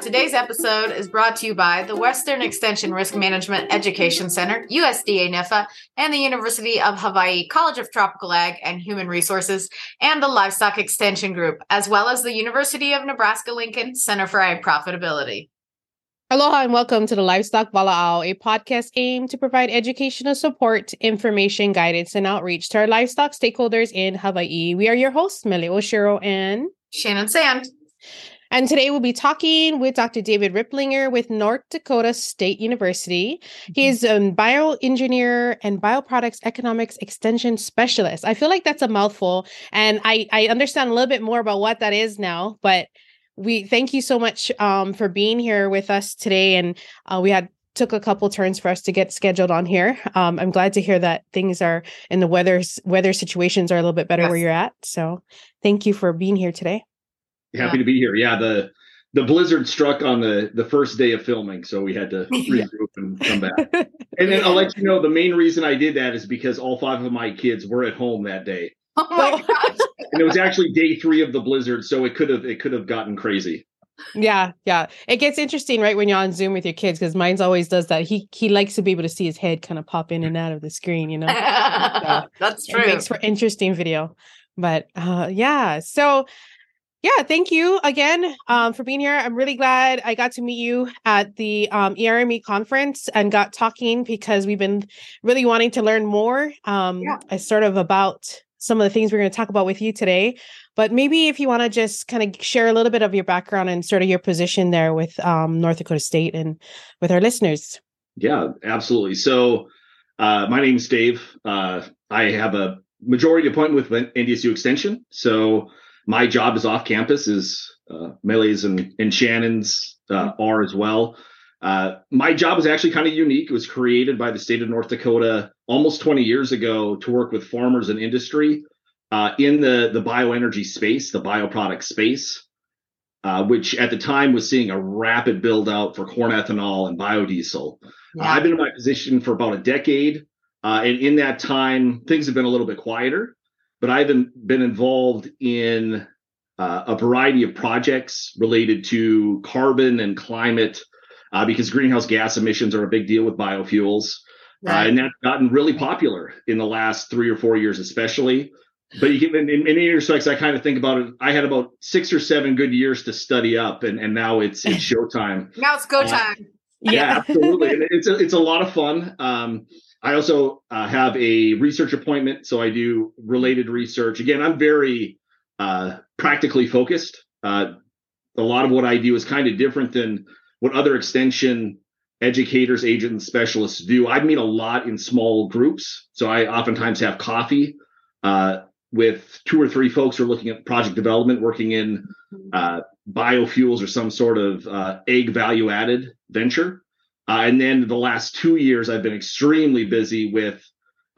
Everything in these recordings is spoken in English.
Today's episode is brought to you by the Western Extension Risk Management Education Center, USDA NIFA, and the University of Hawaii College of Tropical Ag and Human Resources, and the Livestock Extension Group, as well as the University of Nebraska Lincoln Center for Ag Profitability. Aloha and welcome to the Livestock Wala'au, a podcast aimed to provide educational support, information, guidance, and outreach to our livestock stakeholders in Hawaii. We are your hosts, Mele Oshiro and Shannon Sand. And today we'll be talking with Dr. David Ripplinger with North Dakota State University. He is a bioengineer and bioproducts economics extension specialist. I feel like that's a mouthful, and I, I understand a little bit more about what that is now, but we thank you so much um, for being here with us today. And uh, we had took a couple turns for us to get scheduled on here. Um, I'm glad to hear that things are in the weather weather situations are a little bit better yes. where you're at. So thank you for being here today. Happy yeah. to be here. Yeah, the the blizzard struck on the the first day of filming, so we had to regroup and come back. and then I'll let you know the main reason I did that is because all five of my kids were at home that day. Oh my gosh. and it was actually day three of the blizzard, so it could have it could have gotten crazy. Yeah, yeah. It gets interesting right when you're on Zoom with your kids because mine's always does that. He he likes to be able to see his head kind of pop in and out of the screen, you know. so That's true. It makes for interesting video. But uh yeah, so yeah, thank you again um, for being here. I'm really glad I got to meet you at the um, ERME conference and got talking because we've been really wanting to learn more. Um, yeah. sort of about some of the things we're going to talk about with you today. But maybe if you want to just kind of share a little bit of your background and sort of your position there with um, North Dakota State and with our listeners. Yeah, absolutely. So uh, my name's Dave. Uh, I have a majority appointment with NDSU Extension. So my job is off campus, is uh, Mele's and, and Shannon's uh, mm-hmm. are as well. Uh, my job is actually kind of unique. It was created by the state of North Dakota almost 20 years ago to work with farmers and industry uh, in the, the bioenergy space, the bioproduct space, uh, which at the time was seeing a rapid build out for corn ethanol and biodiesel. Yeah. I've been in my position for about a decade. Uh, and in that time, things have been a little bit quieter but I've been, been involved in uh, a variety of projects related to carbon and climate uh, because greenhouse gas emissions are a big deal with biofuels. Uh, right. Uh, and that's gotten really popular in the last three or four years, especially. But you can, in, in many respects, I kind of think about it. I had about six or seven good years to study up, and, and now it's it's showtime. now it's go uh, time. yeah, yeah absolutely. It's a, it's a lot of fun. Um, I also uh, have a research appointment, so I do related research. Again, I'm very uh, practically focused. Uh, a lot of what I do is kind of different than what other extension educators, agents, specialists do. I meet a lot in small groups, so I oftentimes have coffee uh, with two or three folks who are looking at project development, working in uh, biofuels or some sort of uh, ag value added venture. Uh, and then the last two years, I've been extremely busy with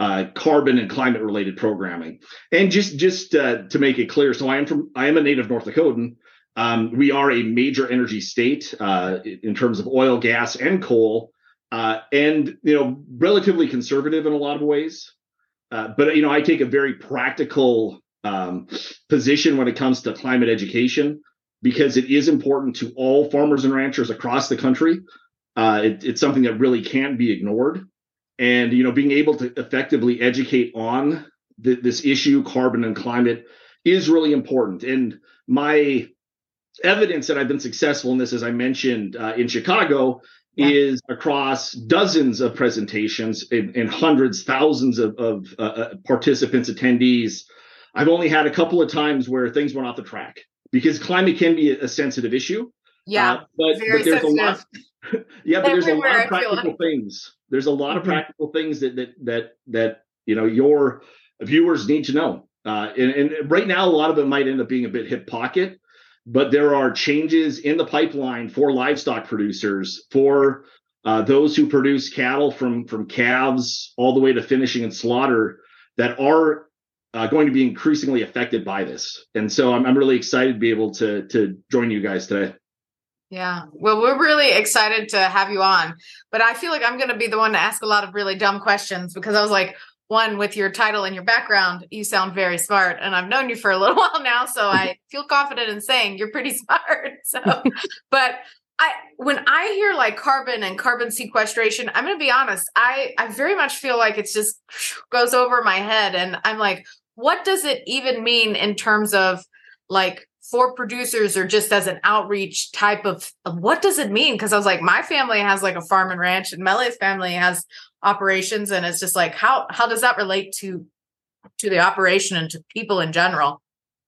uh, carbon and climate related programming. And just just uh, to make it clear, so I am from I am a native North Dakotan. Um, we are a major energy state uh, in terms of oil, gas, and coal, uh, and you know relatively conservative in a lot of ways. Uh, but you know I take a very practical um, position when it comes to climate education because it is important to all farmers and ranchers across the country uh, it, it's something that really can't be ignored. And you know, being able to effectively educate on the, this issue, carbon and climate, is really important. And my evidence that I've been successful in this, as I mentioned uh, in Chicago, yeah. is across dozens of presentations and, and hundreds, thousands of, of uh, uh, participants, attendees. I've only had a couple of times where things went off the track because climate can be a, sensitive issue. Yeah, uh, but, but there's sensitive. a lot. yeah, but there's a lot of practical things. There's a lot of mm-hmm. practical things that that that that you know your viewers need to know. Uh, and, and right now, a lot of it might end up being a bit hip pocket, but there are changes in the pipeline for livestock producers, for uh, those who produce cattle from from calves all the way to finishing and slaughter that are uh, going to be increasingly affected by this. And so I'm, I'm really excited to be able to to join you guys today. Yeah. Well, we're really excited to have you on, but I feel like I'm going to be the one to ask a lot of really dumb questions because I was like, one with your title and your background, you sound very smart. And I've known you for a little while now, so I feel confident in saying you're pretty smart. So, but I when I hear like carbon and carbon sequestration, I'm going to be honest, I I very much feel like it's just goes over my head and I'm like what does it even mean in terms of like for producers or just as an outreach type of, of what does it mean? Because I was like, my family has like a farm and ranch, and Mele's family has operations, and it's just like how how does that relate to to the operation and to people in general?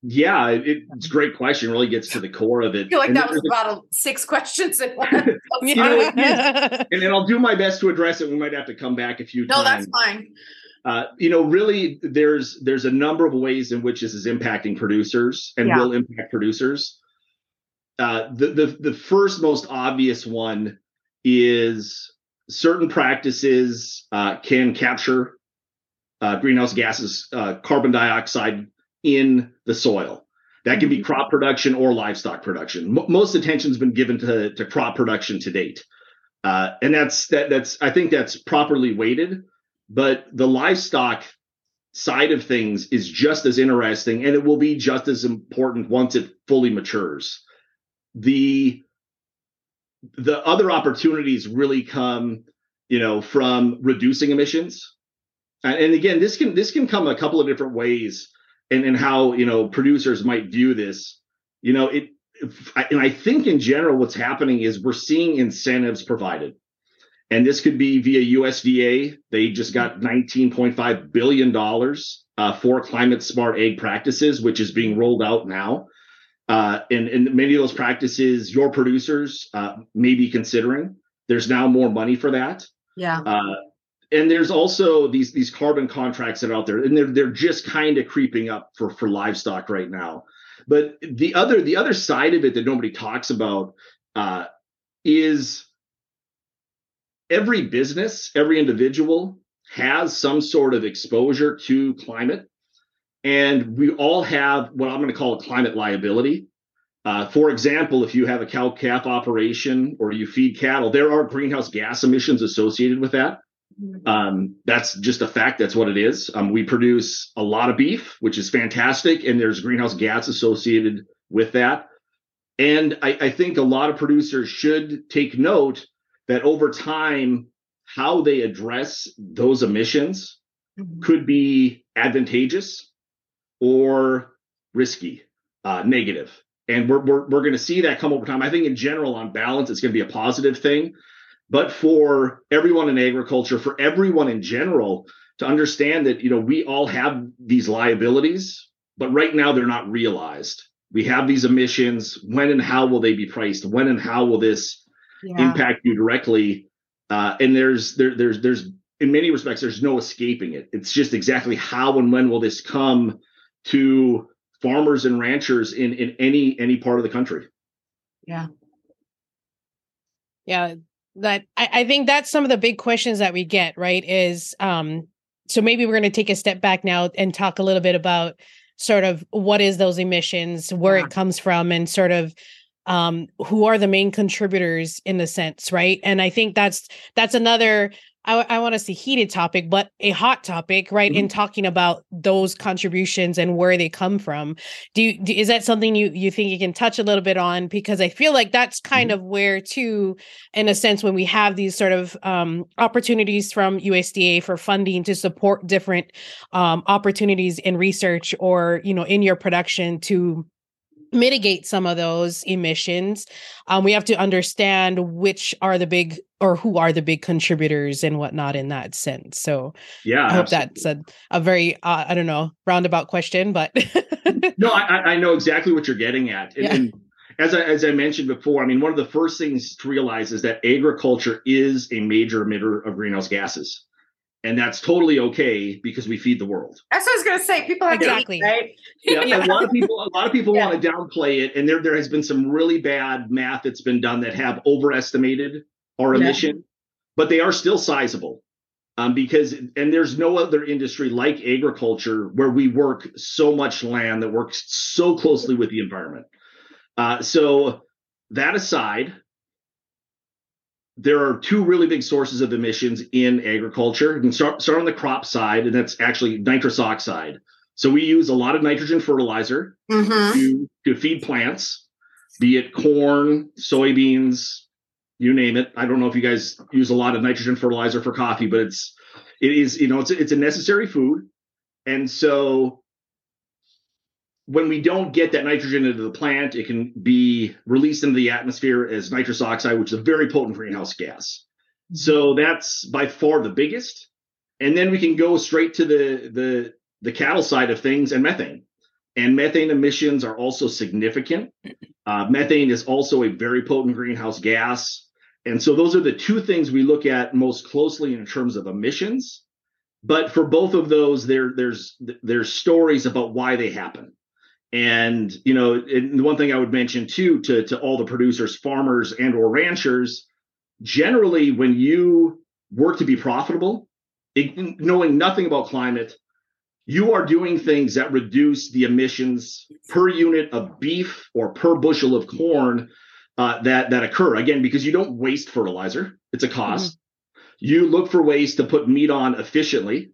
Yeah, it, it's a great question. It really gets to the core of it. I feel like and that was about a, six questions in one. yeah. and then I'll do my best to address it. We might have to come back a few no, times. that's fine. Uh, you know, really, there's there's a number of ways in which this is impacting producers and Yeah. will impact producers. Uh, the the the first most obvious one is certain practices uh, can capture uh, greenhouse gases, uh, carbon dioxide in the soil. That can be Mhm. crop production or livestock production. Mo most attention's been given to to crop production to date, uh, and that's that that's I think that's properly weighted but the livestock side of things is just as interesting and it will be just as important once it fully matures. The the other opportunities really come you know from reducing emissions. And, and again this can this can come a couple of different ways and and how you know producers might view this. You know it and i think in general what's happening is we're seeing incentives provided and this could be via USDA. They just got $19.5 billion uh, for climate smart ag practices, which is being rolled out now. Uh, and, and many of those practices, your producers uh, may be considering. There's now more money for that. Yeah. Uh, and there's also these these carbon contracts that are out there, and they're they're just kind of creeping up for for livestock right now. But the other the other side of it that nobody talks about uh, is every business, every individual has some sort of exposure to climate. And we all have what I'm going to call a climate liability. Uh, for example, if you have a cow calf operation or you feed cattle, there are greenhouse gas emissions associated with that. Um, that's just a fact. That's what it is. Um, we produce a lot of beef, which is fantastic, and there's greenhouse gas associated with that. And I, I think a lot of producers should take note that over time, how they address those emissions Mhm. could be advantageous or risky, uh, negative. And we're, we're, we're going to see that come over time. I think in general, on balance, it's going to be a positive thing. But for everyone in agriculture, for everyone in general, to understand that you know we all have these liabilities, but right now they're not realized. We have these emissions. When and how will they be priced? When and how will this Yeah. impact you directly? Uh, and there's there there's there's in many respects there's no escaping it. It's just exactly how and when will this come to farmers and ranchers in in any any part of the country. Yeah. yeah that I, I think that's some of the big questions that we get right is um so maybe we're going to take a step back now and talk a little bit about sort of what is those emissions where Yeah. it comes from and sort of um who are the main contributors in the sense right? And i think that's that's another i, I want to say heated topic but a hot topic right in talking about those contributions and where they come from. Do you do, is that something you you think you can touch a little bit on? Because i feel like that's kind of where too in a sense when we have these sort of um, opportunities from usda for funding to support different um, opportunities in research or you know in your production to mitigate some of those emissions um, we have to understand which are the big or who are the big contributors and whatnot in that sense so Yeah, i hope absolutely. that's a, a very uh, i don't know roundabout question but no, I, I- know exactly what you're getting at. And, Yeah. and as I, as I mentioned before, I mean, one of the first things to realize is that agriculture is a major emitter of greenhouse gases. And that's totally okay because we feed the world. That's what I was gonna say. People have Exactly. to eat, right? Yeah, Yeah. a lot of people a lot of people Yeah. want to downplay it. And there, there has been some really bad math that's been done that have overestimated our Yeah. emission, but they are still sizable. Um, because and there's no other industry like agriculture where we work so much land that works so closely with the environment. Uh, so that aside, there are two really big sources of emissions in agriculture. You can start, start on the crop side, and that's actually nitrous oxide. So we use a lot of nitrogen fertilizer Mm-hmm. to, to feed plants, be it corn, soybeans, you name it. I don't know if you guys use a lot of nitrogen fertilizer for coffee, but it's it is you know it's it's a necessary food, and so when we don't get that nitrogen into the plant, it can be released into the atmosphere as nitrous oxide, which is a very potent greenhouse gas. So that's by far the biggest. And then we can go straight to the the the cattle side of things and methane. And methane emissions are also significant. Uh, methane is also a very potent greenhouse gas. And so those are the two things we look at most closely in terms of emissions. But for both of those, there there's there's stories about why they happen. And you know, and the one thing I would mention too to to all the producers, farmers, and or ranchers, generally when you work to be profitable, it, knowing nothing about climate, you are doing things that reduce the emissions per unit of beef or per bushel of corn uh, that that occur. Again, because you don't waste fertilizer; it's a cost. You look for ways to put meat on efficiently,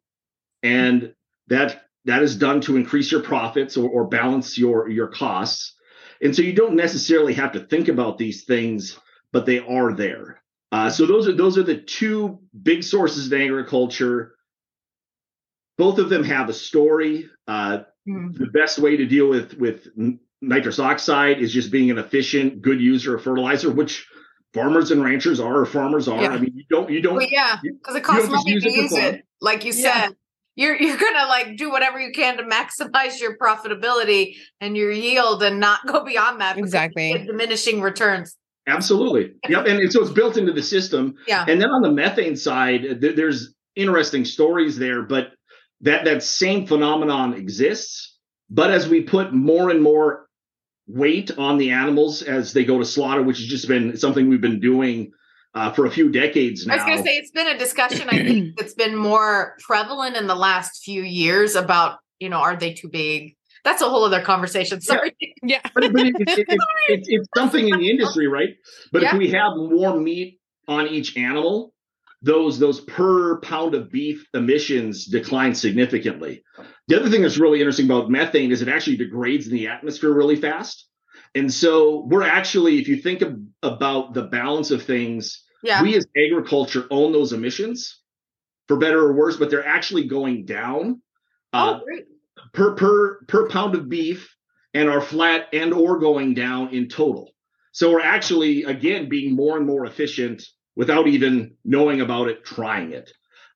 and that that is done to increase your profits or, or balance your your costs. And so you don't necessarily have to think about these things, but they are there. Uh, so those are those are the two big sources in agriculture. Both of them have a story. Uh, Mm-hmm. the best way to deal with with nitrous oxide is just being an efficient, good user of fertilizer, which farmers and ranchers are. Or farmers are. Yeah. I mean, you don't you don't. Well, yeah, because it costs money to use fun. it. Like you Yeah. said, you're you're gonna like do whatever you can to maximize your profitability and your yield, and not go beyond that. Exactly. diminishing returns. Absolutely. Yep. And, and so it's built into the system. Yeah. And then on the methane side, uh, th- there's interesting stories there, but that that same phenomenon exists. But as we put more and more weight on the animals as they go to slaughter, which has just been something we've been doing uh, for a few decades now. I was gonna say it's been a discussion. I think that's been more prevalent in the last few years about you know are they too big? That's a whole other conversation. Sorry. Yeah. but, but it, it, it, it's it's something in the industry, right? But Yeah. if we have more meat on each animal, those those per pound of beef emissions decline significantly. The other thing that's really interesting about methane is it actually degrades in the atmosphere really fast. And so we're actually, if you think of, about the balance of things, Yeah. we as agriculture own those emissions for better or worse, but they're actually going down. Uh, oh, great. per per per pound of beef and are flat and or going down in total. So we're actually again being more and more efficient without even knowing about it, trying it.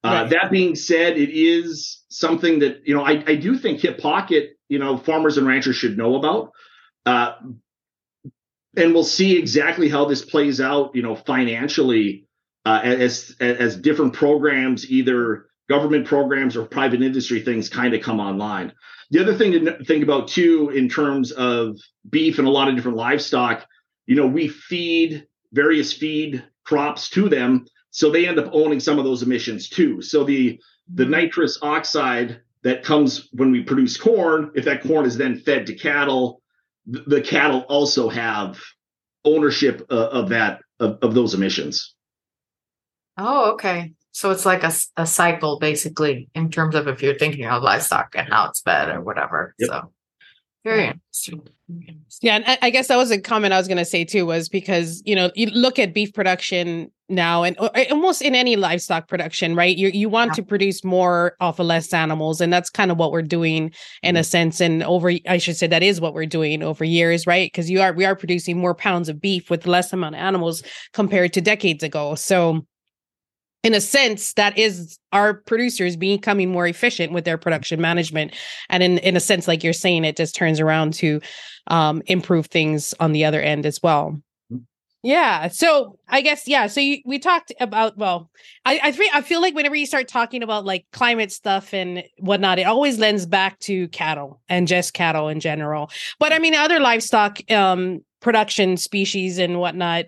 Uh, Right. That being said, it is something that you know I, I do think hip pocket you know farmers and ranchers should know about. Uh, and we'll see exactly how this plays out, you know, financially uh, as as different programs, either government programs or private industry things, kind of come online. The other thing to think about too, in terms of beef and a lot of different livestock, you know, we feed various feed crops to them, so they end up owning some of those emissions too. So the the nitrous oxide that comes when we produce corn, if that corn is then fed to cattle, the cattle also have ownership uh, of that of, of those emissions. Oh, okay. So it's like a, a cycle basically in terms of if you're thinking of livestock and how it's fed or whatever. Yep. So very interesting. Yeah, and I- I guess that was a comment I was going to say too, was because you know you look at beef production now, and almost in any livestock production, right? You you want Yeah. to produce more off of less animals, and that's kind of what we're doing in a mm-hmm. sense. And over, I should say that is what we're doing over years, right? Because you are we are producing more pounds of beef with less amount of animals compared to decades ago. So in a sense that is our producers becoming more efficient with their production management. And in in a sense like you're saying it just turns around to um improve things on the other end as well. Yeah so i guess yeah so you, we talked about well i i think i feel like whenever you start talking about like climate stuff and whatnot it always lends back to cattle and just cattle in general. But i mean other livestock um production species and whatnot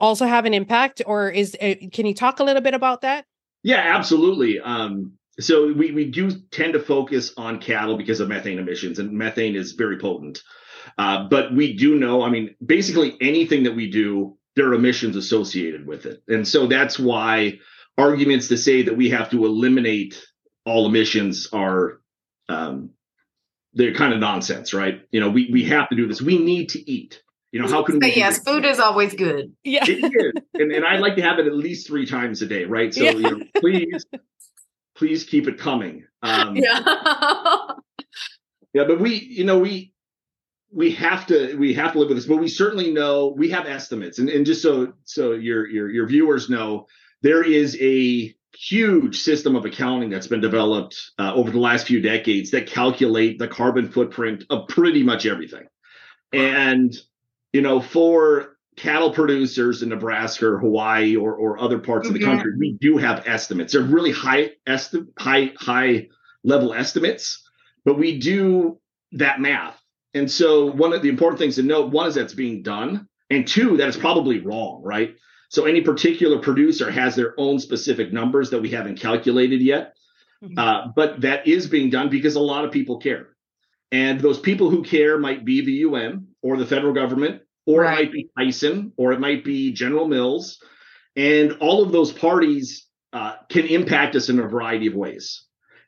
also have an impact or is uh, can you talk a little bit about that Yeah, absolutely. Um, so we we do tend to focus on cattle because of methane emissions, and methane is very potent. Uh, but we do know, I mean, basically anything that we do there are emissions associated with it. And so that's why arguments to say that we have to eliminate all emissions are um, they're kind of nonsense, right? You know, we we have to do this. We need to eat. You know, how can we? yes, food is always good. Yeah, it is, and and I like to have it at least three times a day, right? So yeah. you know, please, please keep it coming. Um, yeah, yeah, but we, you know, we we have to we have to live with this, but we certainly know we have estimates, and and just so so your your your viewers know, there is a huge system of accounting that's been developed uh, over the last few decades that calculate the carbon footprint of pretty much everything, and you know, for cattle producers in Nebraska or Hawaii or, or other parts mm-hmm. of the mm-hmm. country, we do have estimates. They're really high esti- high high level estimates, but we do that math. And so one of the important things to note, one is that's being done, and two, that it's probably wrong, right? So any particular producer has their own specific numbers that we haven't calculated yet. Mm-hmm. Uh, but that is being done because a lot of people care. And those people who care might be the UN or the federal government, or right. it might be Tyson, or it might be General Mills. And all of those parties uh, can impact us in a variety of ways.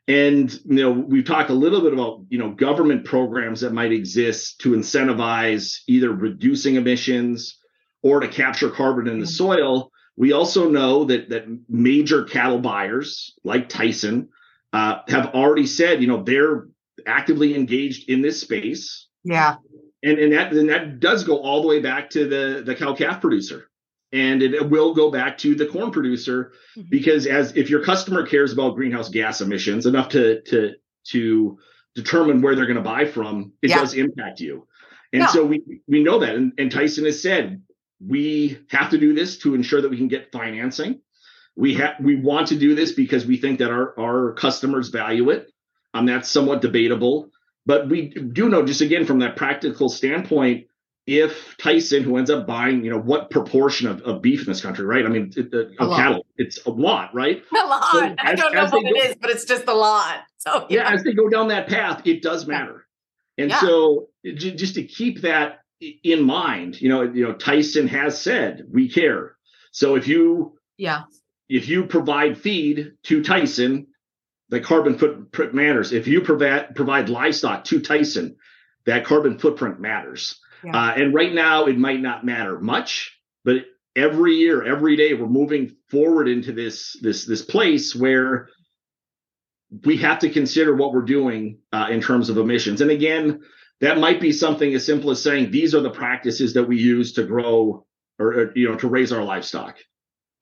And you know, we've talked a little bit about you know government programs that might exist to incentivize either reducing emissions or to capture carbon in the mm-hmm. soil. We also know that that major cattle buyers like Tyson uh, have already said, you know, they're actively engaged in this space. Yeah. And and that and that does go all the way back to the the cow calf producer. And it, will go back to the corn producer mm-hmm. because as if your customer cares about greenhouse gas emissions enough to to to determine where they're going to buy from, it yeah. does impact you. And so we we know that. And, and Tyson has said we have to do this to ensure that we can get financing. We have we want to do this because we think that our our customers value it. Um, that's somewhat debatable. But we do know, just again from that practical standpoint, if Tyson, who ends up buying, you know, what proportion of, of beef in this country, right? I mean, it, it, of cattle, it's a lot, right? A lot. So as, I don't know what it go, is, but it's just a lot. So yeah. yeah. as they go down that path, it does matter. And yeah. so, j- just to keep that in mind, you know, you know, Tyson has said we care. So if you, yeah, if you provide feed to Tyson, the carbon footprint matters. If you provide provide livestock to Tyson, that carbon footprint matters. Yeah. Uh, and right now, it might not matter much, but every year, every day, we're moving forward into this this this place where we have to consider what we're doing uh, in terms of emissions. And again, that might be something as simple as saying these are the practices that we use to grow or, or you know to raise our livestock.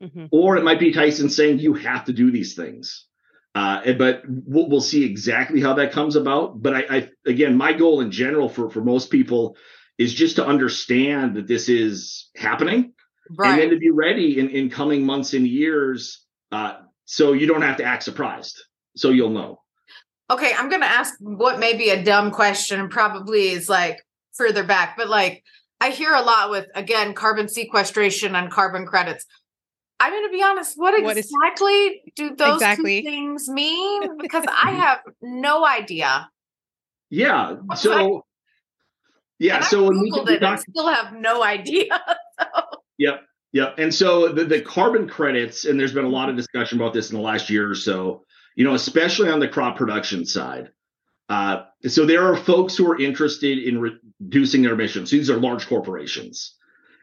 Mm-hmm. Or it might be Tyson saying you have to do these things. Uh, but we'll, we'll, see exactly how that comes about. But I, I, again, my goal in general for for most people is just to understand that this is happening, right. and then to be ready in in coming months and years, uh, so you don't have to act surprised. So you'll know. Okay, I'm going to ask what may be a dumb question, and probably is like further back, but like I hear a lot with again carbon sequestration and carbon credits. I'm going to be honest. What, what exactly is, do those exactly. two things mean? Because I have no idea. Yeah. So. yeah. And so I Googled it. I still have no idea. So. Yep. Yep. And so the, the carbon credits, and there's been a lot of discussion about this in the last year or so. You know, especially on the crop production side. Uh, so there are folks who are interested in reducing their emissions. These are large corporations,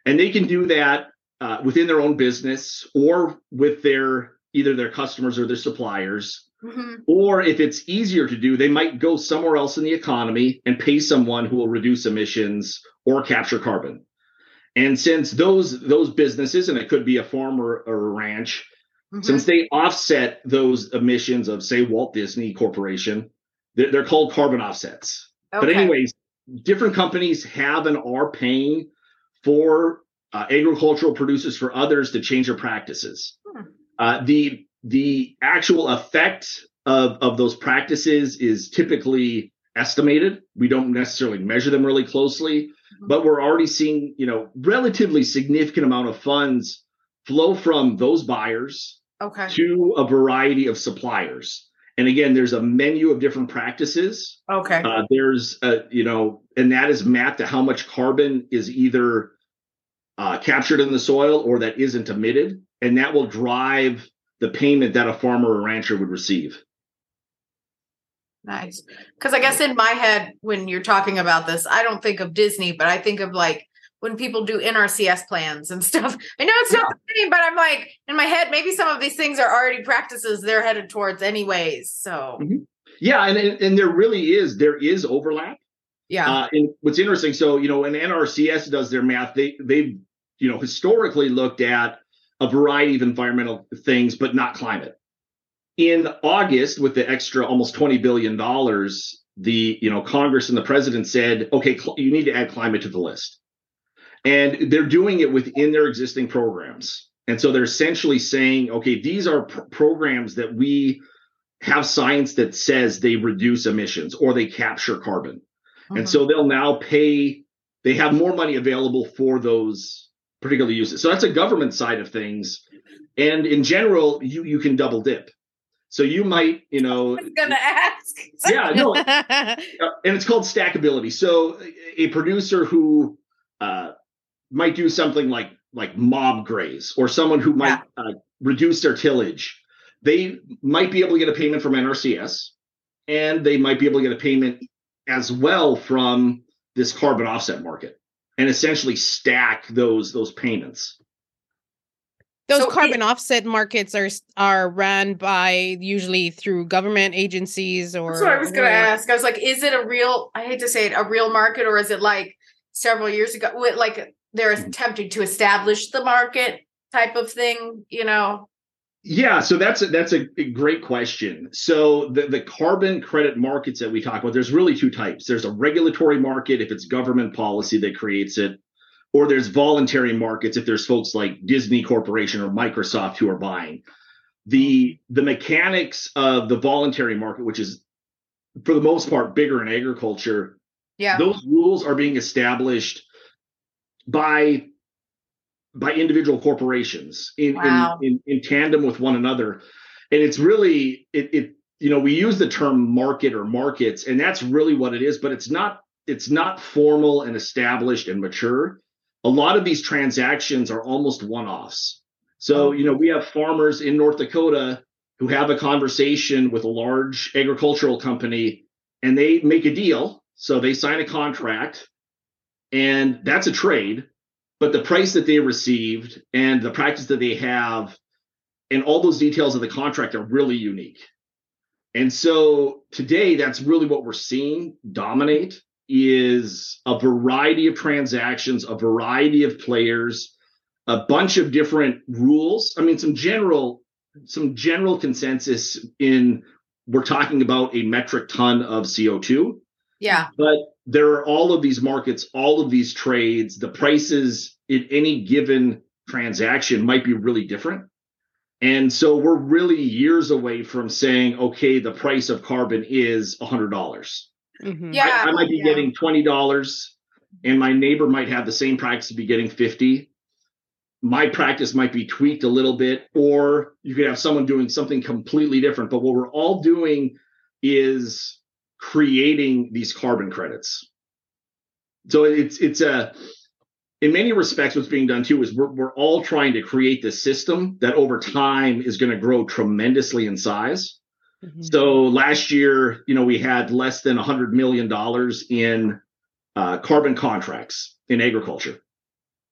and they can do that uh, within their own business or with their either their customers or their suppliers. Mm-hmm. Or if it's easier to do, they might go somewhere else in the economy and pay someone who will reduce emissions or capture carbon. And since those those businesses, and it could be a farm or, or a ranch, mm-hmm. since they offset those emissions of say Walt Disney Corporation, they're, they're called carbon offsets. Okay. But anyways, different companies have and are paying for uh, agricultural producers for others to change their practices. Hmm. Uh, the the actual effect of of those practices is typically estimated. We don't necessarily measure them really closely, mm-hmm. but we're already seeing you know relatively significant amount of funds flow from those buyers okay. to a variety of suppliers. And again, there's a menu of different practices. Okay. Uh, there's a, you know, and that is mapped to how much carbon is either uh, captured in the soil or that isn't emitted, and that will drive the payment that a farmer or rancher would receive. Nice. Because I guess in my head, when you're talking about this, I don't think of Disney, but I think of like when people do NRCS plans and stuff. I know it's not the same, but I'm like in my head, maybe some of these things are already practices they're headed towards anyways. So mm-hmm. yeah, and, and and there really is there is overlap. Yeah. Uh, and what's interesting, so you know, when NRCS does their math, they they've you know historically looked at a variety of environmental things, but not climate. In August, with the extra almost twenty billion dollars, the you know Congress and the president said, okay, cl- you need to add climate to the list and they're doing it within their existing programs and so they're essentially saying okay these are pr- programs that we have science that says they reduce emissions or they capture carbon mm-hmm. and so they'll now pay they have more money available for those particular uses so that's a government side of things. And in general you you can double dip. So you might you know i'm gonna ask. Yeah no. And it's called stackability. So a producer who uh, might do something like like mob graze or someone who might yeah. uh, reduce their tillage. They might be able to get a payment from nrcs and they might be able to get a payment as well from this carbon offset market and essentially stack those those payments. Those so carbon it, offset markets are are run by usually through government agencies or that's what i was going to ask. I was like is it a real i hate to say it a real market or is it like several years ago like they're hmm. attempting to establish the market type of thing you know yeah so that's a, that's a great question. So the, the carbon credit markets that we talk about there's really two types. There's a regulatory market if it's government policy that creates it or there's voluntary markets if there's folks like disney corporation or microsoft who are buying. The the mechanics of the voluntary market which is for the most part bigger in agriculture yeah. those rules are being established by by individual corporations in, wow. in, in, in tandem with one another. And it's really it, it you know we use the term market or markets and that's really what it is but it's not it's not formal and established and mature. A lot of these transactions are almost one-offs. So oh. you know we have farmers in north dakota who have a conversation with a large agricultural company and they make a deal. So they sign a contract and that's a trade but the price that they received and the practice that they have and all those details of the contract are really unique. And so today that's really what we're seeing dominate is a variety of transactions a variety of players a bunch of different rules. I mean some general some general consensus in we're talking about a metric ton of co2 yeah. But there are all of these markets, all of these trades, the prices in any given transaction might be really different. And so we're really years away from saying, okay, the price of carbon is 100. dollars mm-hmm. Yeah. I, I, might be yeah. getting $20 and my neighbor might have the same practice to be getting 50. My practice might be tweaked a little bit, or you could have someone doing something completely different. But what we're all doing is creating these carbon credits. So it's it's a in many respects what's being done too is we're we're all trying to create this system that over time is going to grow tremendously in size. Mm-hmm. So last year, you know, we had less than 100 million dollars in uh, carbon contracts in agriculture.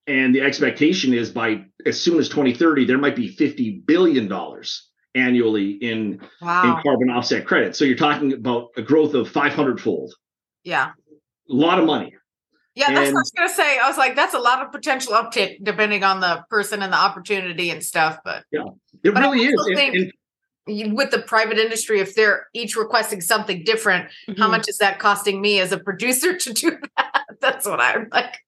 And the expectation is by as soon as 2030, there might be 50 billion dollars annually in wow. in carbon offset credits. So you're talking about a growth of 500 fold. Yeah. A lot of money. Yeah, that's and, what I was gonna say. I was like, that's a lot of potential uptick depending on the person and the opportunity and stuff. But yeah, it really is. And, and, with the private industry, if they're each requesting something different, mm-hmm. how much is that costing me as a producer to do that? That's what I'm like.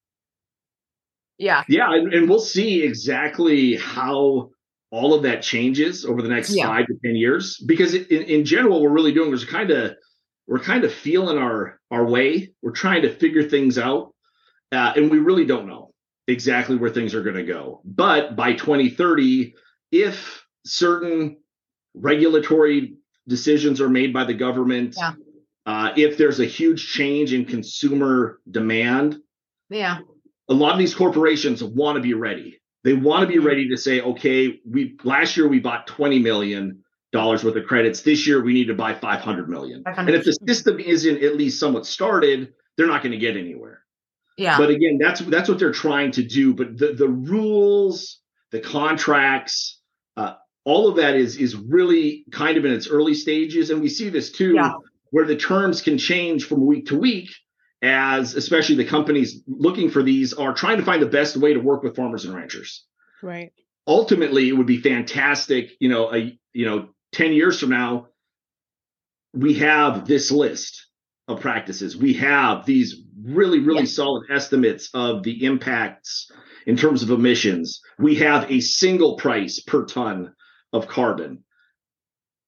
Yeah. Yeah, and, and we'll see exactly how all of that changes over the next yeah. five to ten years because in, in general we're really doing is kind of we're kind of feeling our our way we're trying to figure things out uh, and we really don't know exactly where things are going to go but by 2030 if certain regulatory decisions are made by the government yeah. uh, if there's a huge change in consumer demand yeah a lot of these corporations want to be ready. They want to be ready to say, okay, we last year we bought 20 million dollars worth of credits. This year we need to buy 500 million. 500. And if the system isn't at least somewhat started, they're not going to get anywhere. Yeah. But again, that's that's what they're trying to do. But the the rules, the contracts, uh, all of that is is really kind of in its early stages, and we see this too, Yeah. where the terms can change from week to week, as especially the companies looking for these are trying to find the best way to work with farmers and ranchers. Right. Ultimately, it would be fantastic, you know, a you know, ten years from now, we have this list of practices. We have these really, really solid estimates of the impacts in terms of emissions. We have a single price per ton of carbon.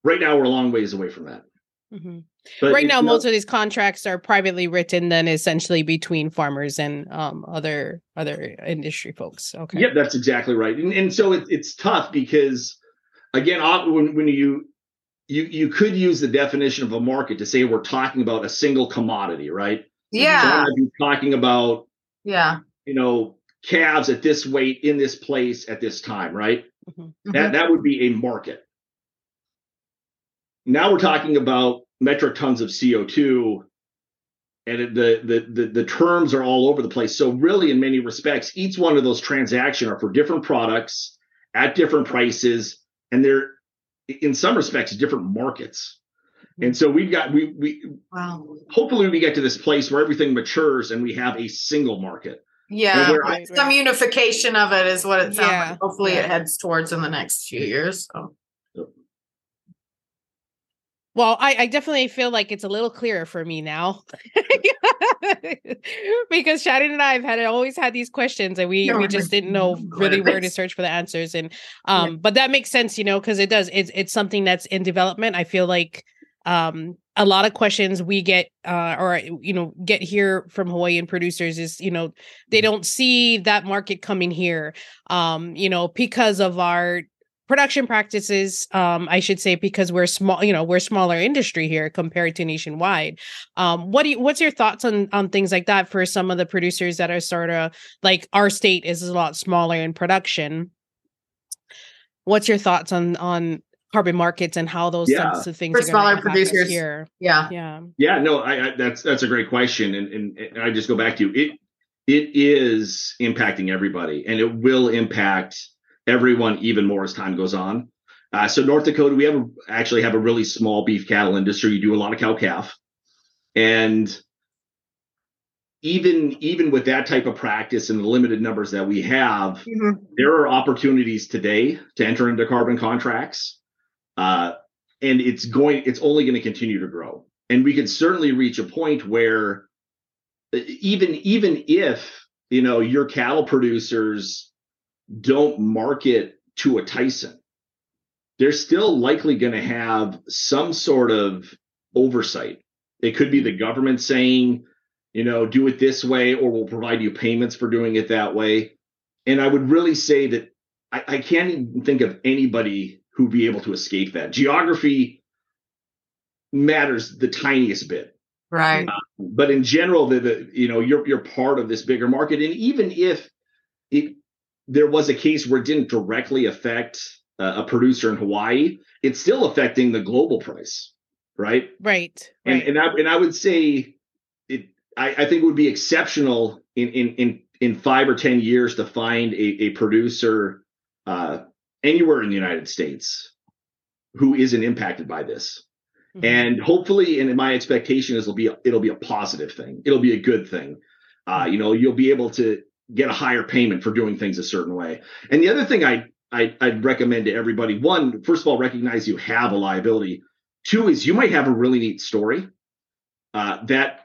Right now, we're a long ways away from that. Mhm. But right now, you know, most of these contracts are privately written, then essentially between farmers and um, other other industry folks. Okay. Yep, that's exactly right. And, and so it, it's tough because, again, op- when, when you you you could use the definition of a market to say we're talking about a single commodity, right? yeah. So I'd be talking about Yeah. you know calves at this weight in this place at this time, right? Mhm. That that would be a market. Now we're talking about metric tons of CO2 and it- the, the the the terms are all over the place. So really in many respects each one of those transactions are for different products at different prices and they're in some respects different markets. And so we've got we we Wow. hopefully we get to this place where everything matures and we have a single market. Yeah. And I- Some right. unification of it is what it sounds Yeah. like. Hopefully Yeah. it heads towards in the next few years. So. Well, I, I definitely feel like it's a little clearer for me now. because Shannon and I have had always had these questions and we, Yeah, we just didn't know "Mm, really where to search for the answers. And um but that makes sense, you know, because it does it's it's something that's in development. I feel like um a lot of questions we get uh or you know get here from Hawaiian producers is you know they don't see that market coming here um you know because of our production practices um i should say because we're small you know we're smaller industry here compared to nationwide um what do you what's your thoughts on on things like that for some of the producers that are sort of like our state is a lot smaller in production what's your thoughts on on carbon markets and how those Yeah. types of things For are gonna smaller impact producers. here Yeah. yeah Yeah, no, I, I that's that's a great question, and, and and I just go back to you. it. It is impacting everybody, and it will impact everyone even more as time goes on. Uh, so North Dakota, we have a, actually have a really small beef cattle industry. You do a lot of cow calf, and even even with that type of practice and the limited numbers that we have, Mhm. there are opportunities today to enter into carbon contracts uh, and it's going it's only going to continue to grow and we could certainly reach a point where uh, even even if you know your cattle producers don't market to a tyson they're still likely going to have some sort of oversight. It could be the government saying you know do it this way or we'll provide you payments for doing it that way. And i would really say that i, I can't even think of anybody who'd be able to escape that. Geography matters the tiniest bit. Right. Uh, but in general the, the you know you're you're part of this bigger market. And even if it there was a case where it didn't directly affect uh, a producer in hawaii it's still affecting the global price right right and right and I and I would say it. I, I think it would be exceptional in in in in five or ten years to find a, a producer uh, anywhere in the United States who isn't impacted by this. Mhm. And hopefully, and my expectation is it'll be a, it'll be a positive thing. It'll be a good thing. Uh, you know, you'll be able to get a higher payment for doing things a certain way. And the other thing I, I I'd recommend to everybody: one, first of all, recognize you have a liability. Two is you might have a really neat story uh, that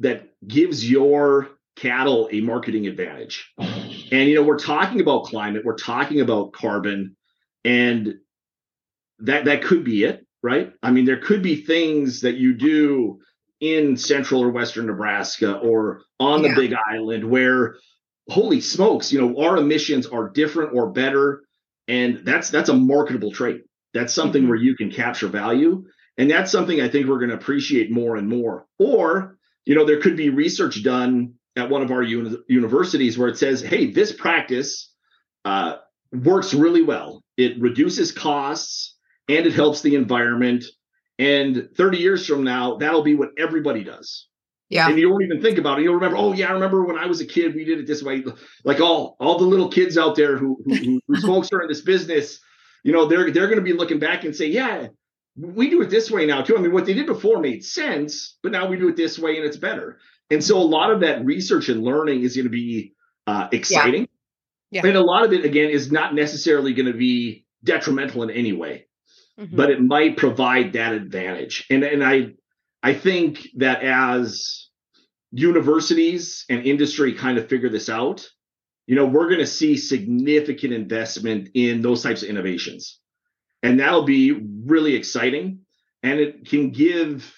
that gives your cattle a marketing advantage. And you know, we're talking about climate, we're talking about carbon, and that that could be it, right? I mean, there could be things that you do in central or western Nebraska or on the Yeah. big island where holy smokes, you know, our emissions are different or better and that's that's a marketable trait. That's something Mhm. where you can capture value and that's something I think we're going to appreciate more and more. Or, you know, there could be research done at one of our uni- universities where it says, "Hey, this practice uh, works really well. It reduces costs and it helps the environment. And 30 years from now, that'll be what everybody does." Yeah. And you don't even think about it. You'll remember, oh yeah, I remember when I was a kid, we did it this way. Like all all the little kids out there who who, whose folks are in this business, you know, they're they're going to be looking back and say, yeah, we do it this way now too. I mean, what they did before made sense, but now we do it this way and it's better. And so a lot of that research and learning is going to be uh, exciting. Yeah. And a lot of it again is not necessarily going to be detrimental in any way, Mhm. but it might provide that advantage. And and I I think that as universities and industry kind of figure this out, you know, we're going to see significant investment in those types of innovations. And that'll be really exciting. And it can give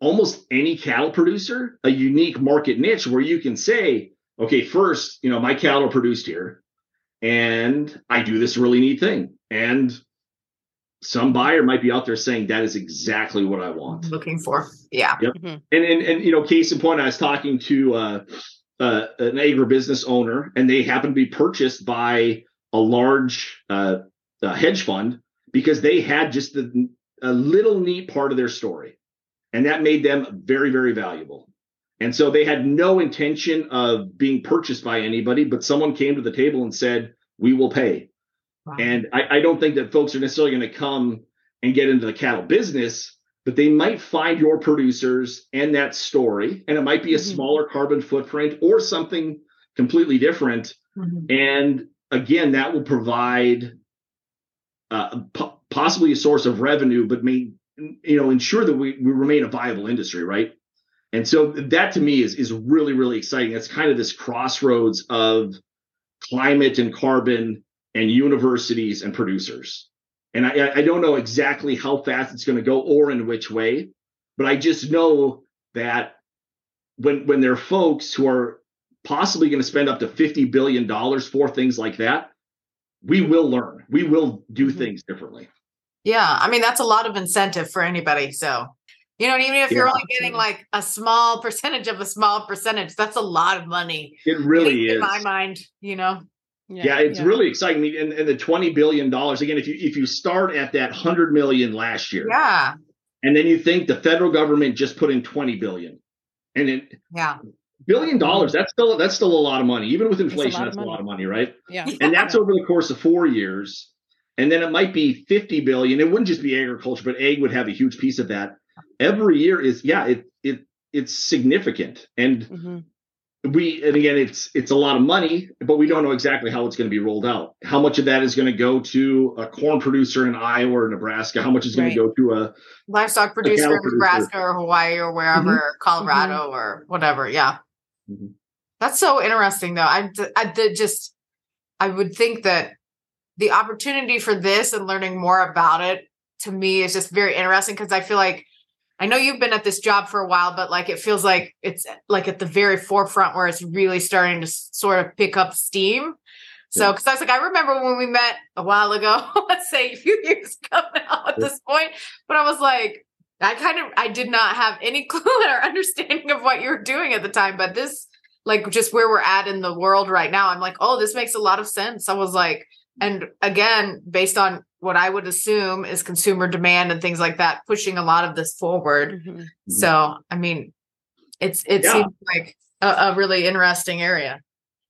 almost any cattle producer a unique market niche where you can say, okay, first, you know, my cattle are produced here and I do this really neat thing. And some buyer might be out there saying that is exactly what I want. looking for. Yeah. Mhm. And and and you know, case in point, I was talking to uh, uh, an agribusiness owner, and they happen to be purchased by a large uh, uh, hedge fund because they had just the, a little neat part of their story, and that made them very very valuable. And so they had no intention of being purchased by anybody, but someone came to the table and said, "We will pay." And I, I don't think that folks are necessarily going to come and get into the cattle business, but they might find your producers and that story, and it might be a Mhm. smaller carbon footprint or something completely different. Mhm. And again, that will provide uh, po- possibly a source of revenue, but may you know ensure that we, we remain a viable industry, right? And so that to me is is really really exciting. It's kind of this crossroads of climate and carbon and universities and producers. And I, I don't know exactly how fast it's going to go or in which way, but I just know that when when there are folks who are possibly going to spend up to fifty billion dollars for things like that, we will learn. We will do Mhm. things differently. Yeah. I mean, that's a lot of incentive for anybody. So, you know, even if you're only getting like a small percentage of a small percentage, that's a lot of money. It really is. In my mind, you know. Yeah, it's really exciting. I mean, and, and the twenty billion dollars again. If you if you start at that hundred million last year, Yeah. and then you think the federal government just put in twenty billion, and it Yeah. billion dollars that's still that's still a lot of money even with inflation of that's a lot of money right Yeah. and that's over the course of four years and then it might be 50 billion it wouldn't just be agriculture but ag would have a huge piece of that every year is yeah it it it's significant and Mhm. We and again it's it's a lot of money but we don't know exactly how it's going to be rolled out how much of that is going to go to a corn producer in iowa or nebraska how much is going Right. to go to a Livestock producer cattle in producer. Nebraska or Hawaii or wherever, or Colorado or whatever. Yeah. Mhm. That's so interesting, though. I, did just, I would think that the opportunity for this and learning more about it to me is just very interesting because I feel like I know you've been at this job for a while, but like it feels like it's like at the very forefront where it's really starting to sort of pick up steam. So, because I was like, I remember when we met a while ago, let's say a few years ago now at this point, but I was like, I kind of I did not have any clue or understanding of what you were doing at the time, but this like just where we're at in the world right now, I'm like, oh, this makes a lot of sense. I was like, and again, based on what I would assume is consumer demand and things like that, pushing a lot of this forward. Mhm. So, I mean, it's it Yeah. seems like a, a really interesting area.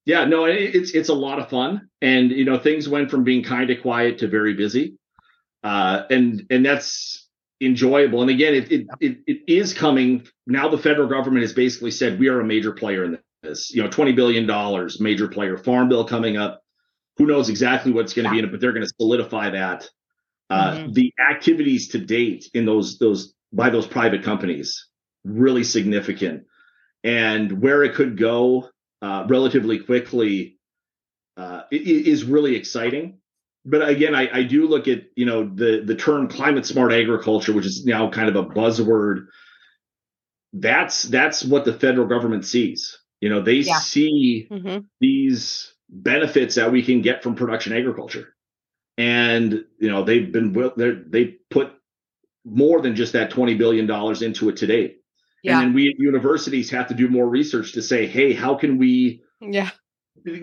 Yeah, no, it, it's it's a lot of fun, and you know things went from being kind of quiet to very busy, uh, and and that's enjoyable. And again, it, it it it is coming now. The federal government has basically said we are a major player in this. You know, twenty billion dollars, major player. Farm bill coming up. Who knows exactly what's going to be in it, but they're going to solidify that. Uh, Mhm. The activities to date in those those by those private companies really significant, and where it could go uh, relatively quickly uh, is really exciting. But again, I, I do look at you know the the term climate smart agriculture, which is now kind of a buzzword. That's that's what the federal government sees. You know, they Yeah. see Mhm. these benefits that we can get from production agriculture, and you know they've been they're- they put more than just that twenty billion dollars into it today. Yeah. And then we at universities have to do more research to say, hey, how can we Yeah.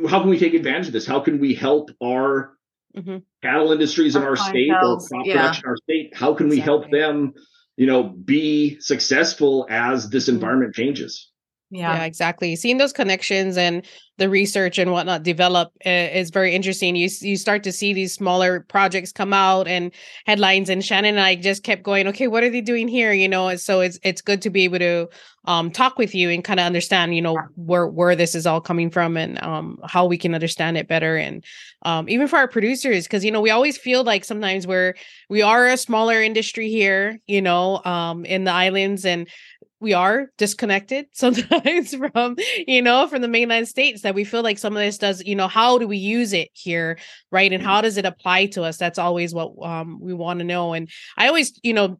how can we take advantage of this? How can we help our Mhm. cattle industries in Our our state or crop yeah. production in our state? How can we help them, you know, be successful as this Mhm. environment changes? Yeah. Yeah. exactly. Seeing those connections and the research and whatnot develop uh, is very interesting. You you start to see these smaller projects come out and headlines. And Shannon and I just kept going, okay, what are they doing here? You know, and so it's it's good to be able to um talk with you and kind of understand, you know, where where this is all coming from and um how we can understand it better. And um even for our producers, because you know we always feel like sometimes we're we are a smaller industry here, you know, um in the islands and we are disconnected sometimes from you know from the mainland states that we feel like some of this does you know how do we use it here right? And how does it apply to us? That's always what um we want to know. And i always you know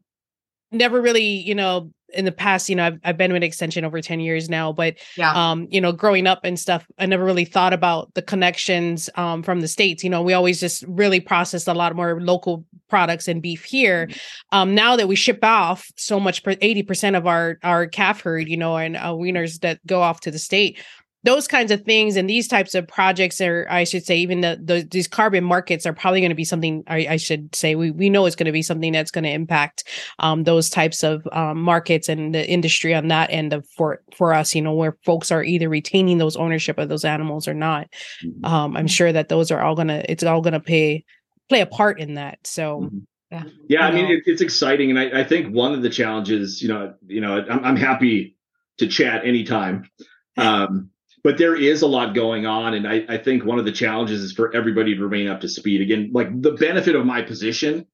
never really you know in the past you know I've, I've been with extension over 10 years now but Yeah. um you know growing up and stuff i never really thought about the connections um from the states. You know we always just really processed a lot more local products and beef here. Um now that we ship off so much 80% of our our calf herd you know and uh, weaners that go off to the state those kinds of things and these types of projects are i should say even the, the these carbon markets are probably going to be something I, I should say we, we know it's going to be something that's going to impact um, those types of um, markets and the industry on that end of for for us you know where folks are either retaining those ownership of those animals or not Mm-hmm. um, i'm sure that those are all gonna it's all gonna pay play a part in that so Yeah. Yeah, I mean it, it's exciting, and I, I think one of the challenges, you know, you know, I'm, I'm happy to chat anytime, um, but there is a lot going on, and I, I think one of the challenges is for everybody to remain up to speed. Again, like the benefit of my position,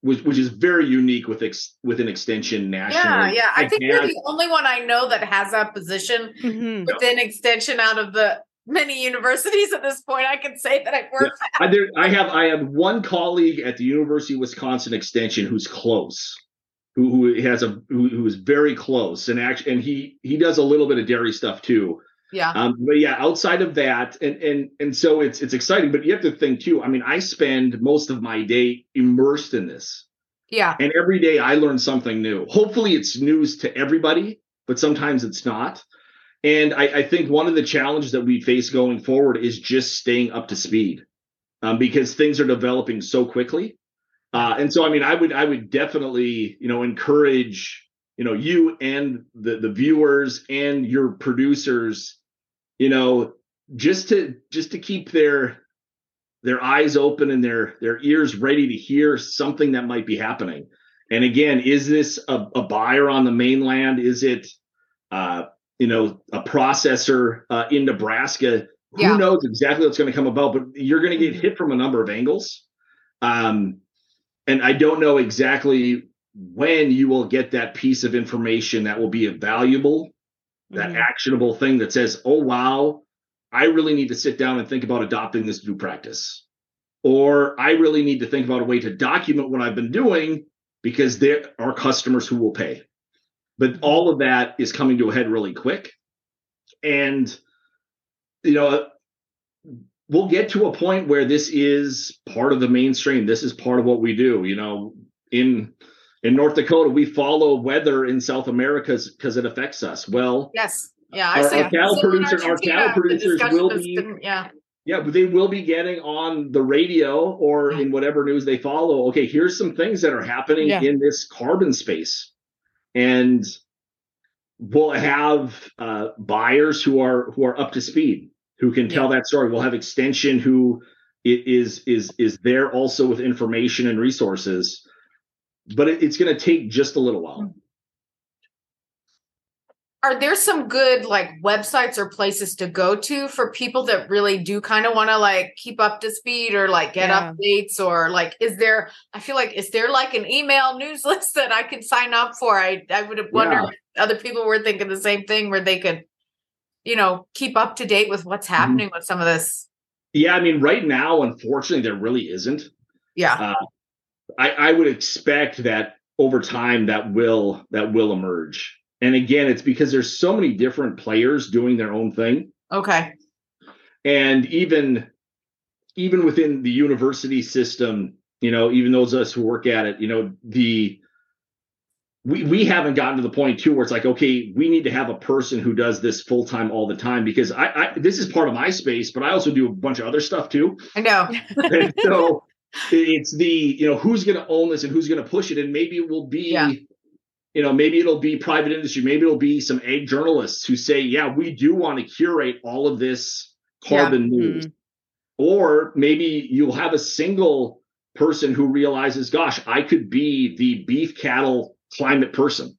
which which is very unique with ex, with an extension national. Yeah, yeah. I think you're the only one I know that has that position Mhm. within extension out of the many universities at this point. I can say that I've worked. I, there, I have I have one colleague at the University of Wisconsin Extension who's close, who, who has a who, who is very close, and actually, and he he does a little bit of dairy stuff too. Yeah. Um, but yeah, outside of that, and and and so it's it's exciting. But you have to think too. I mean, I spend most of my day immersed in this, Yeah. and every day I learn something new. Hopefully, it's news to everybody, but sometimes it's not. And I, I think one of the challenges that we face going forward is just staying up to speed, um, because things are developing so quickly. Uh, and so, I mean, I would I would definitely you know encourage you know you and the the viewers and your producers, you know, just to just to keep their their eyes open and their their ears ready to hear something that might be happening. And again, is this a, a buyer on the mainland? Is it uh, you know a processor uh, in Nebraska? Who Yeah. knows exactly what's going to come about? But you're going to get hit from a number of angles. Um, and I don't know exactly when you will get that piece of information that will be valuable, that Mhm. actionable thing that says, "Oh wow, I really need to sit down and think about adopting this new practice," or I really need to think about a way to document what I've been doing because there are customers who will pay. But all of that is coming to a head really quick, and you know we'll get to a point where this is part of the mainstream. This is part of what we do. You know, in in North Dakota, we follow weather in South America because it affects us. Well, Yes. Yeah. I Our- our cattle so producer- our cattle producers will be- been- yeah. yeah, but they will be getting on the radio or in whatever news they follow. Okay, here's some things that are happening Yeah. in this carbon space, and we'll have uh, buyers who are who are up to speed, who can tell that story. We'll have extension who is is is there also with information and resources, but it, it's going to take just a little while. Are there some good like websites or places to go to for people that really do kind of want to like keep up to speed or like get Yeah. updates or like is there I feel like is there like an email news list that I could sign up for? I I would have wondered Yeah. if other people were thinking the same thing where they could you know keep up to date with what's Mm-hmm. happening with some of this. Yeah, I mean, right now, unfortunately, there really isn't. Yeah. I, I would expect that over time that will that will emerge. And again, it's because there's so many different players doing their own thing, Okay. and even even within the university system, you know, even those of us who work at it, you know, the we we haven't gotten to the point too where it's like okay we need to have a person who does this full time all the time because I, I this is part of my space but I also do a bunch of other stuff too. I know. and so it's the you know who's going to own this and who's going to push it and maybe it will be Yeah. you know maybe it'll be private industry maybe it'll be some ag journalists who say yeah we do want to curate all of this carbon mm-hmm. news. Or maybe you'll have a single person who realizes gosh i could be the beef cattle climate person.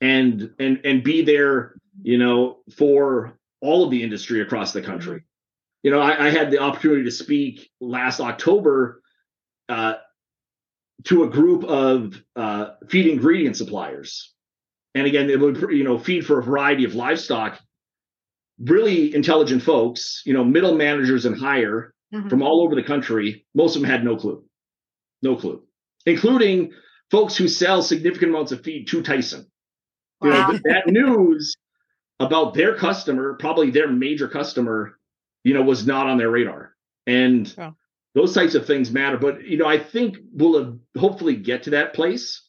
And and and be there you know for all of the industry across the country. Mm-hmm. You know i, I had the opportunity to speak last october uh, to a group of uh, feed ingredient suppliers and again it would you know feed for a variety of livestock really intelligent folks you know middle managers and higher Mhm. from all over the country. Most of them had no clue, no clue, including folks who sell significant amounts of feed to Tyson. You know, Wow. th- that news about their customer, probably their major customer, you know, was not on their radar. And Wow. Those types of things matter. But you know, I think we'll hopefully get to that place.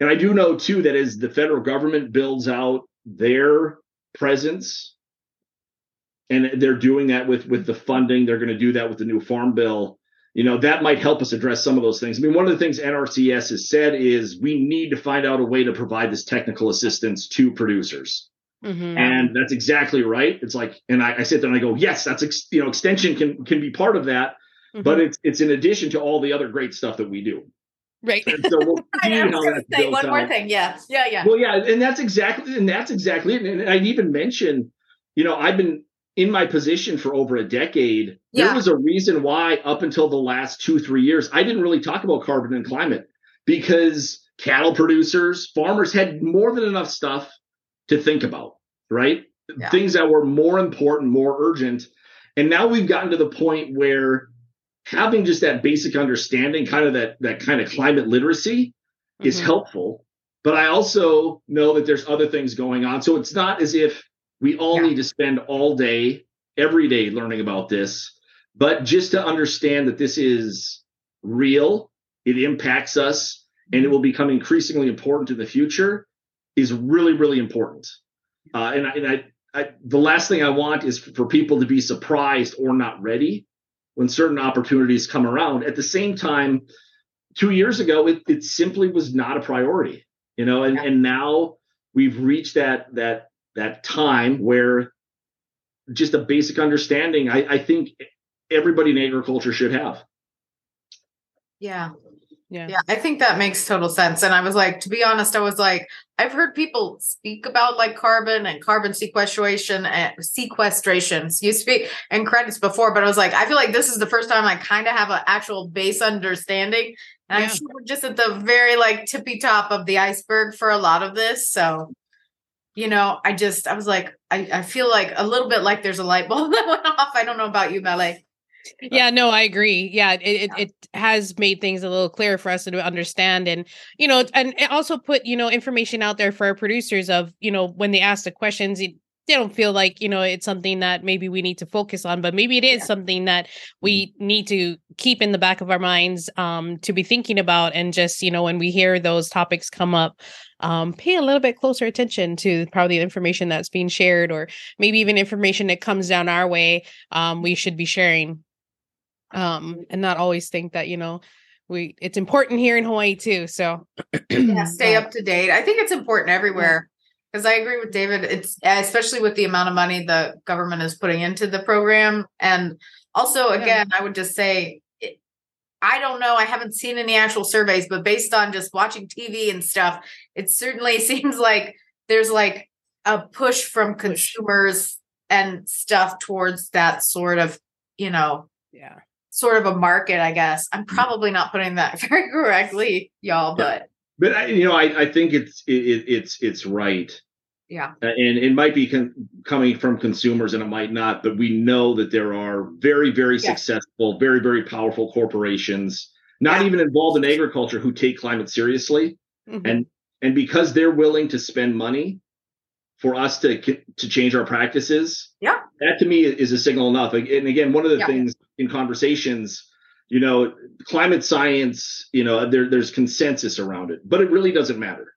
And I do know too that as the federal government builds out their presence and they're doing that with with the funding they're going to do that with the new farm bill you know that might help us address some of those things i mean one of the things nrcs has said is we need to find out a way to provide this technical assistance to producers Mhm. and that's exactly right it's like and i, I sit there and i go yes that's ex, you know extension can can be part of that but Mhm. it's it's in addition to all the other great stuff that we do right. and so we'll I was gonna say one more thing. Yeah. Yeah. Yeah. Well, yeah, and that's exactly and that's exactly it. And I'd even mention, you know, I've been in my position for over a decade. Yeah. There was a reason why up until the last two, three years, I didn't really talk about carbon and climate because cattle producers, farmers had more than enough stuff to think about, right? Yeah. Things that were more important, more urgent. And now we've gotten to the point where having just that basic understanding, kind of that that kind of climate literacy is Mhm. helpful. But I also know that there's other things going on. So it's not as if we all Yeah. need to spend all day, every day learning about this, but just to understand that this is real, it impacts us, and it will become increasingly important in the future is really, really important. Uh, and I, and I, I, the last thing I want is for people to be surprised or not ready when certain opportunities come around. At the same time, two years ago, it, it simply was not a priority, you know, and, Yeah. and now we've reached that that that time where just a basic understanding, I, I think everybody in agriculture should have. Yeah. Yeah. Yeah, I think that makes total sense. And I was like, to be honest, I was like, I've heard people speak about like carbon and carbon sequestration and sequestration, excuse me, and credits before, but I was like, I feel like this is the first time I kind of have an actual base understanding. And Yeah. I'm sure we're just at the very like tippy top of the iceberg for a lot of this. So, you know, I just I was like, I, I feel like a little bit like there's a light bulb that went off. I don't know about you, Mele. Yeah, no, I agree. Yeah, it, it it has made things a little clearer for us to understand, and you know, and it also put you know information out there for our producers of you know when they ask the questions, it, they don't feel like you know it's something that maybe we need to focus on, but maybe it is Yeah. something that we need to keep in the back of our minds um, to be thinking about, and just you know when we hear those topics come up, um, pay a little bit closer attention to probably the information that's being shared, or maybe even information that comes down our way. Um, we should be sharing um and not always think that you know we it's important here in hawaii too so yeah, stay up to date. I think it's important everywhere because I agree with David. It's especially with the amount of money the government is putting into the program, and also Yeah. again, I would just say. it- I don't know. I haven't seen any actual surveys, but based on just watching TV and stuff, it certainly seems like there's like a push from consumers and stuff towards that sort of, you know, yeah sort of a market, I guess. I'm probably not putting that very correctly, y'all, but But I, you know, I, I think it's it, it- it's it's right. yeah. And it might be con- coming from consumers and it might not but we know that there are very very Yeah. successful very very powerful corporations not Yeah. even involved in agriculture who take climate seriously Mhm. and and because they're willing to spend money for us to to change our practices Yeah. That to me is a signal enough and again one of the Yeah. things in conversations you know climate science you know there, there's consensus around it but it really doesn't matter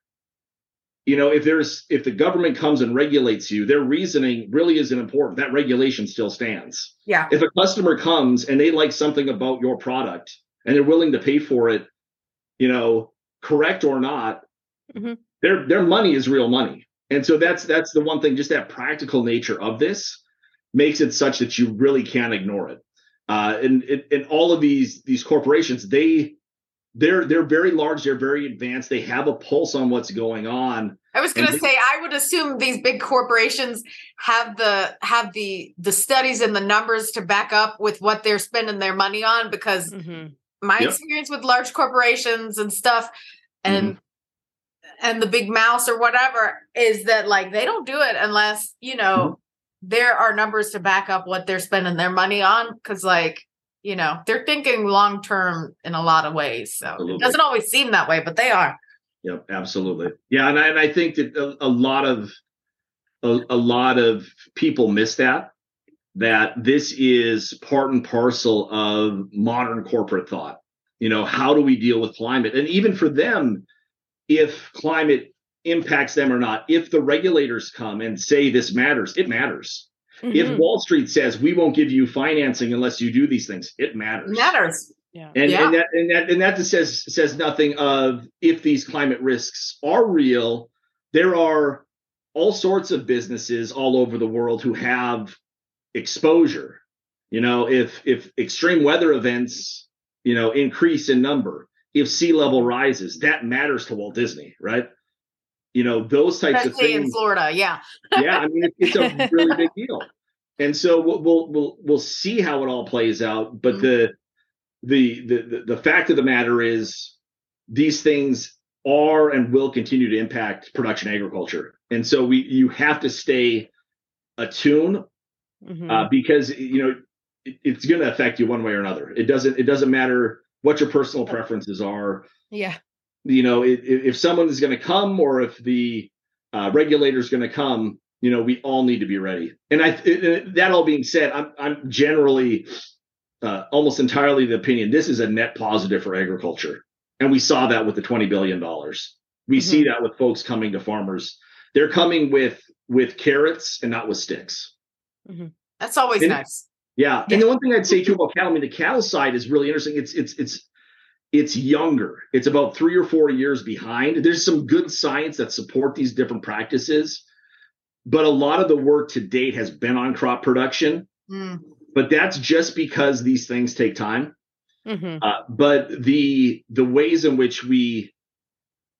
you know, if there's if the government comes and regulates you, their reasoning really isn't important. That regulation still stands. Yeah. If a customer comes and they like something about your product and they're willing to pay for it, you know, correct or not, Mhm. their their money is real money. And so that's that's the one thing, just that practical nature of this makes it such that you really can't ignore it. Uh, and, and and all of these these corporations, they they're they're very large, they're very advanced, they have a pulse on what's going on. I was going to say I would assume these big corporations have the have the the studies and the numbers to back up with what they're spending their money on because Mhm. my Yep. experience with large corporations and stuff and and the big mouse or whatever is that like they don't do it unless you know there are numbers to back up what they're spending their money on because like you know they're thinking long term in a lot of ways so Absolutely. it doesn't always seem that way but they are Yep, absolutely. Yeah, and I, and I think that a, a lot of a, a lot of people miss that that this is part and parcel of modern corporate thought. You know, how do we deal with climate? And even for them, if climate impacts them or not, if the regulators come and say this matters, it matters. If Mhm. Wall Street says we won't give you financing unless you do these things, it matters. It matters yeah. And, Yeah. and that and that and that just says says nothing of if these climate risks are real. There are all sorts of businesses all over the world who have exposure. You know, if if extreme weather events, you know, increase in number, if sea level rises, that matters to Walt Disney, right? You know, those types of especially in florida yeah yeah, I mean, it, it's a really big deal, and so we'll, we'll we'll we'll see how it all plays out. But Mhm. the, the the the fact of the matter is, these things are and will continue to impact production agriculture, and so we you have to stay attuned Mhm. uh, because you know it, it's going to affect you one way or another. It doesn't it doesn't matter what your personal preferences are yeah. You know, if, if someone is going to come or if the uh, regulator is going to come, you know, we all need to be ready. And I, it- it- that all being said, I'm, I'm generally uh, almost entirely the opinion this is a net positive for agriculture, and we saw that with the 20 billion dollars. We see that with folks coming to farmers. They're coming with with carrots and not with sticks. that's always And- nice Yeah. And the one thing I'd say too about cattle, I mean, the cattle side is really interesting. It's it's it's it's younger. It's about three or four years behind. There's some good science that support these different practices, but a lot of the work to date has been on crop production. Mm. But that's just because these things take time. Mhm. Uh, but the the ways in which we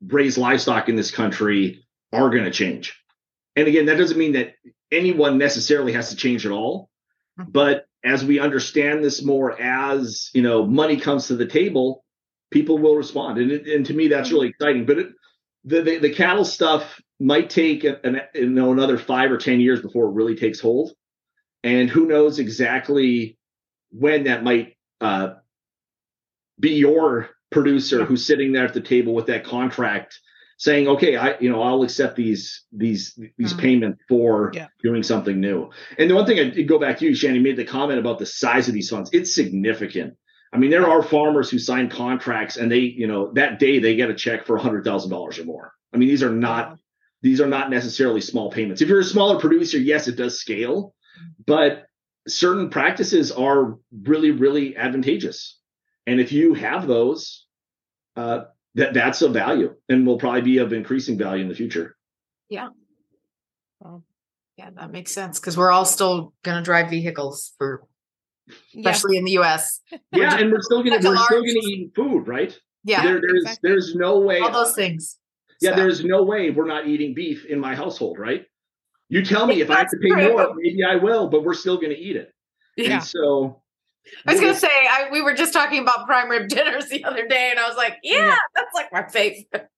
raise livestock in this country are going to change. And again, that doesn't mean that anyone necessarily has to change at all. Mhm. But as we understand this more, as you know, money comes to the table, people will respond. And it, and to me, that's really exciting. But it, the, the the cattle stuff might take an, you know another five or ten years before it really takes hold. And who knows exactly when that might uh, be your producer who's sitting there at the table with that contract saying okay i you know i'll accept these these these Mhm. payments for Yeah. doing something new and the one thing i did go back to you shanny made the comment about the size of these funds it's significant i mean there are farmers who sign contracts and they you know that day they get a check for $100000 or more. I mean these are not these are not necessarily small payments. If you're a smaller producer yes it does scale but certain practices are really really advantageous. And if you have those uh, that that's of value and will probably be of increasing value in the future. Yeah. yeah that makes sense because we're all still going to drive vehicles for Yeah. especially in the us yeah and we're still gonna we're still gonna eat food right yeah there, there's exactly. there's no way all those things yeah So, there's no way we're not eating beef in my household right you tell me if i have to pay true. more maybe i will but we're still gonna eat it Yeah. and so I was gonna say I, we were just talking about prime rib dinners the other day, and I was like, "Yeah, Yeah. that's like my favorite."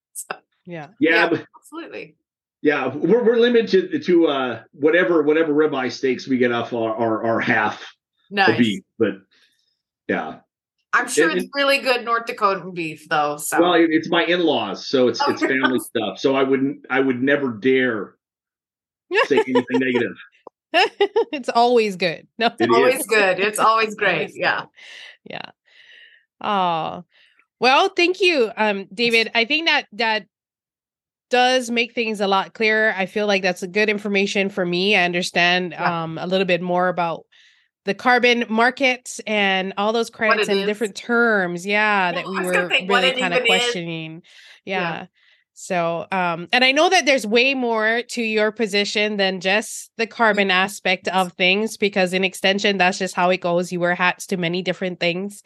Yeah. yeah, yeah. but Absolutely. yeah we're, we're limited to, to uh whatever whatever ribeye steaks we get off our our, our half of Nice. beef but yeah I'm sure And- it's really good North Dakotan beef, though. So Well, it- it's my in-laws, so it's it's family stuff. So I wouldn't I would never dare say anything negative. it's always good. No, It always is. good. It's always great. Yeah. Yeah. Oh. Well, thank you, um, David. I think that that does make things a lot clearer. I feel like that's a good information for me. I understand Yeah. um, a little bit more about the carbon market and all those credits and is. different terms. Yeah, that we I was gonna were really kind of questioning. Yeah. Yeah. So, um, and I know that there's way more to your position than just the carbon aspect of things, because in extension, that's just how it goes. You wear hats to many different things.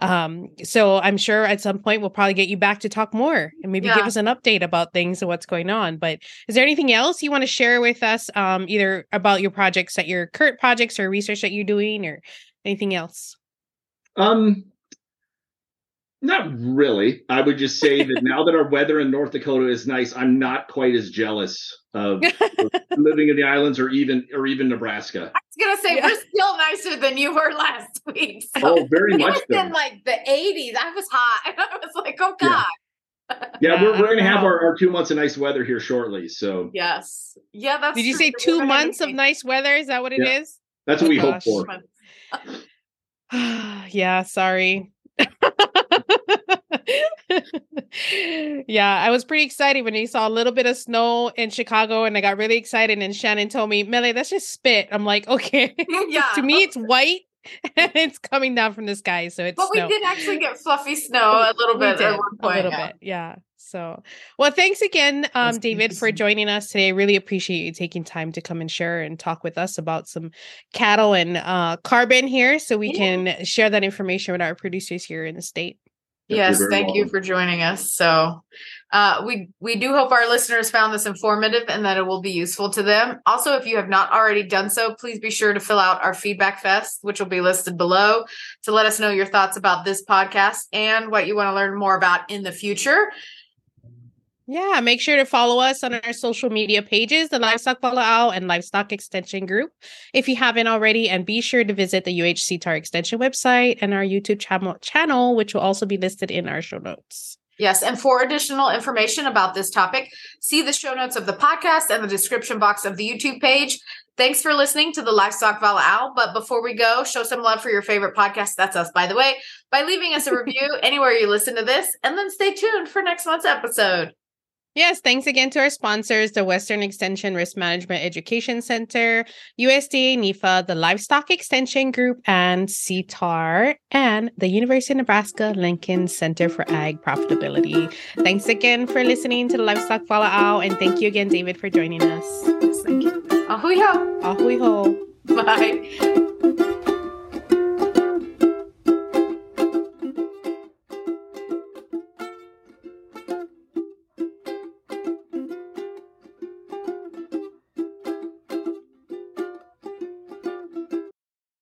Um, so I'm sure at some point we'll probably get you back to talk more and maybe give us an update about things and what's going on. But is there anything else you want to share with us, um, either about your projects that your current projects or research that you're doing or anything else? Um, not really. I would just say that now that our weather in North Dakota is nice, I'm not quite as jealous of living in the islands or even or even Nebraska. I was gonna say Yeah. we're still nicer than you were last week. So Oh, very it much was so. in like the 80s. I was hot. I was like, oh Yeah. God. Yeah, we're, we're going to have our, our two months of nice weather here shortly. So Yes. Yeah, that's Did you true. say The two river months of nice weather? Is that what it is? Yeah. that's what we hope for. yeah, sorry. yeah, I was pretty excited when I saw a little bit of snow in Chicago and I got really excited and Shannon told me, Mele, that's just spit. I'm like, okay. Yeah. to me it's white and it's coming down from the sky. So it's But we snow. did actually get fluffy snow a little bit at one point. a little yeah. bit, yeah. So, well, thanks again, um, David, for joining us today. I really appreciate you taking time to come and share and talk with us about some cattle and uh, carbon here, so we Yeah. can share that information with our producers here in the state. Yes, thank you for joining us. So, uh, we we do hope our listeners found this informative and that it will be useful to them. Also, if you have not already done so, please be sure to fill out our feedback fest, which will be listed below, to let us know your thoughts about this podcast and what you want to learn more about in the future. Yeah, make sure to follow us on our social media pages, the Livestock Walaʻau and Livestock Extension Group, if you haven't already, and be sure to visit the UHCTAR Extension website and our YouTube channel, channel, which will also be listed in our show notes. Yes, and for additional information about this topic, see the show notes of the podcast and the description box of the YouTube page. Thanks for listening to the Livestock Walaʻau. But before we go, show some love for your favorite podcast. That's us, by the way, by leaving us a review anywhere you listen to this, and then stay tuned for next month's episode. Yes, thanks again to our sponsors, the Western Extension Risk Management Education Center, USDA NIFA, the Livestock Extension Group, and CTAHR, and the University of Nebraska Lincoln Center for Ag Profitability. Thanks again for listening to the Livestock Walaʻau, and thank you again, David, for joining us. Thank you. Ahuya. A hui hou. Bye.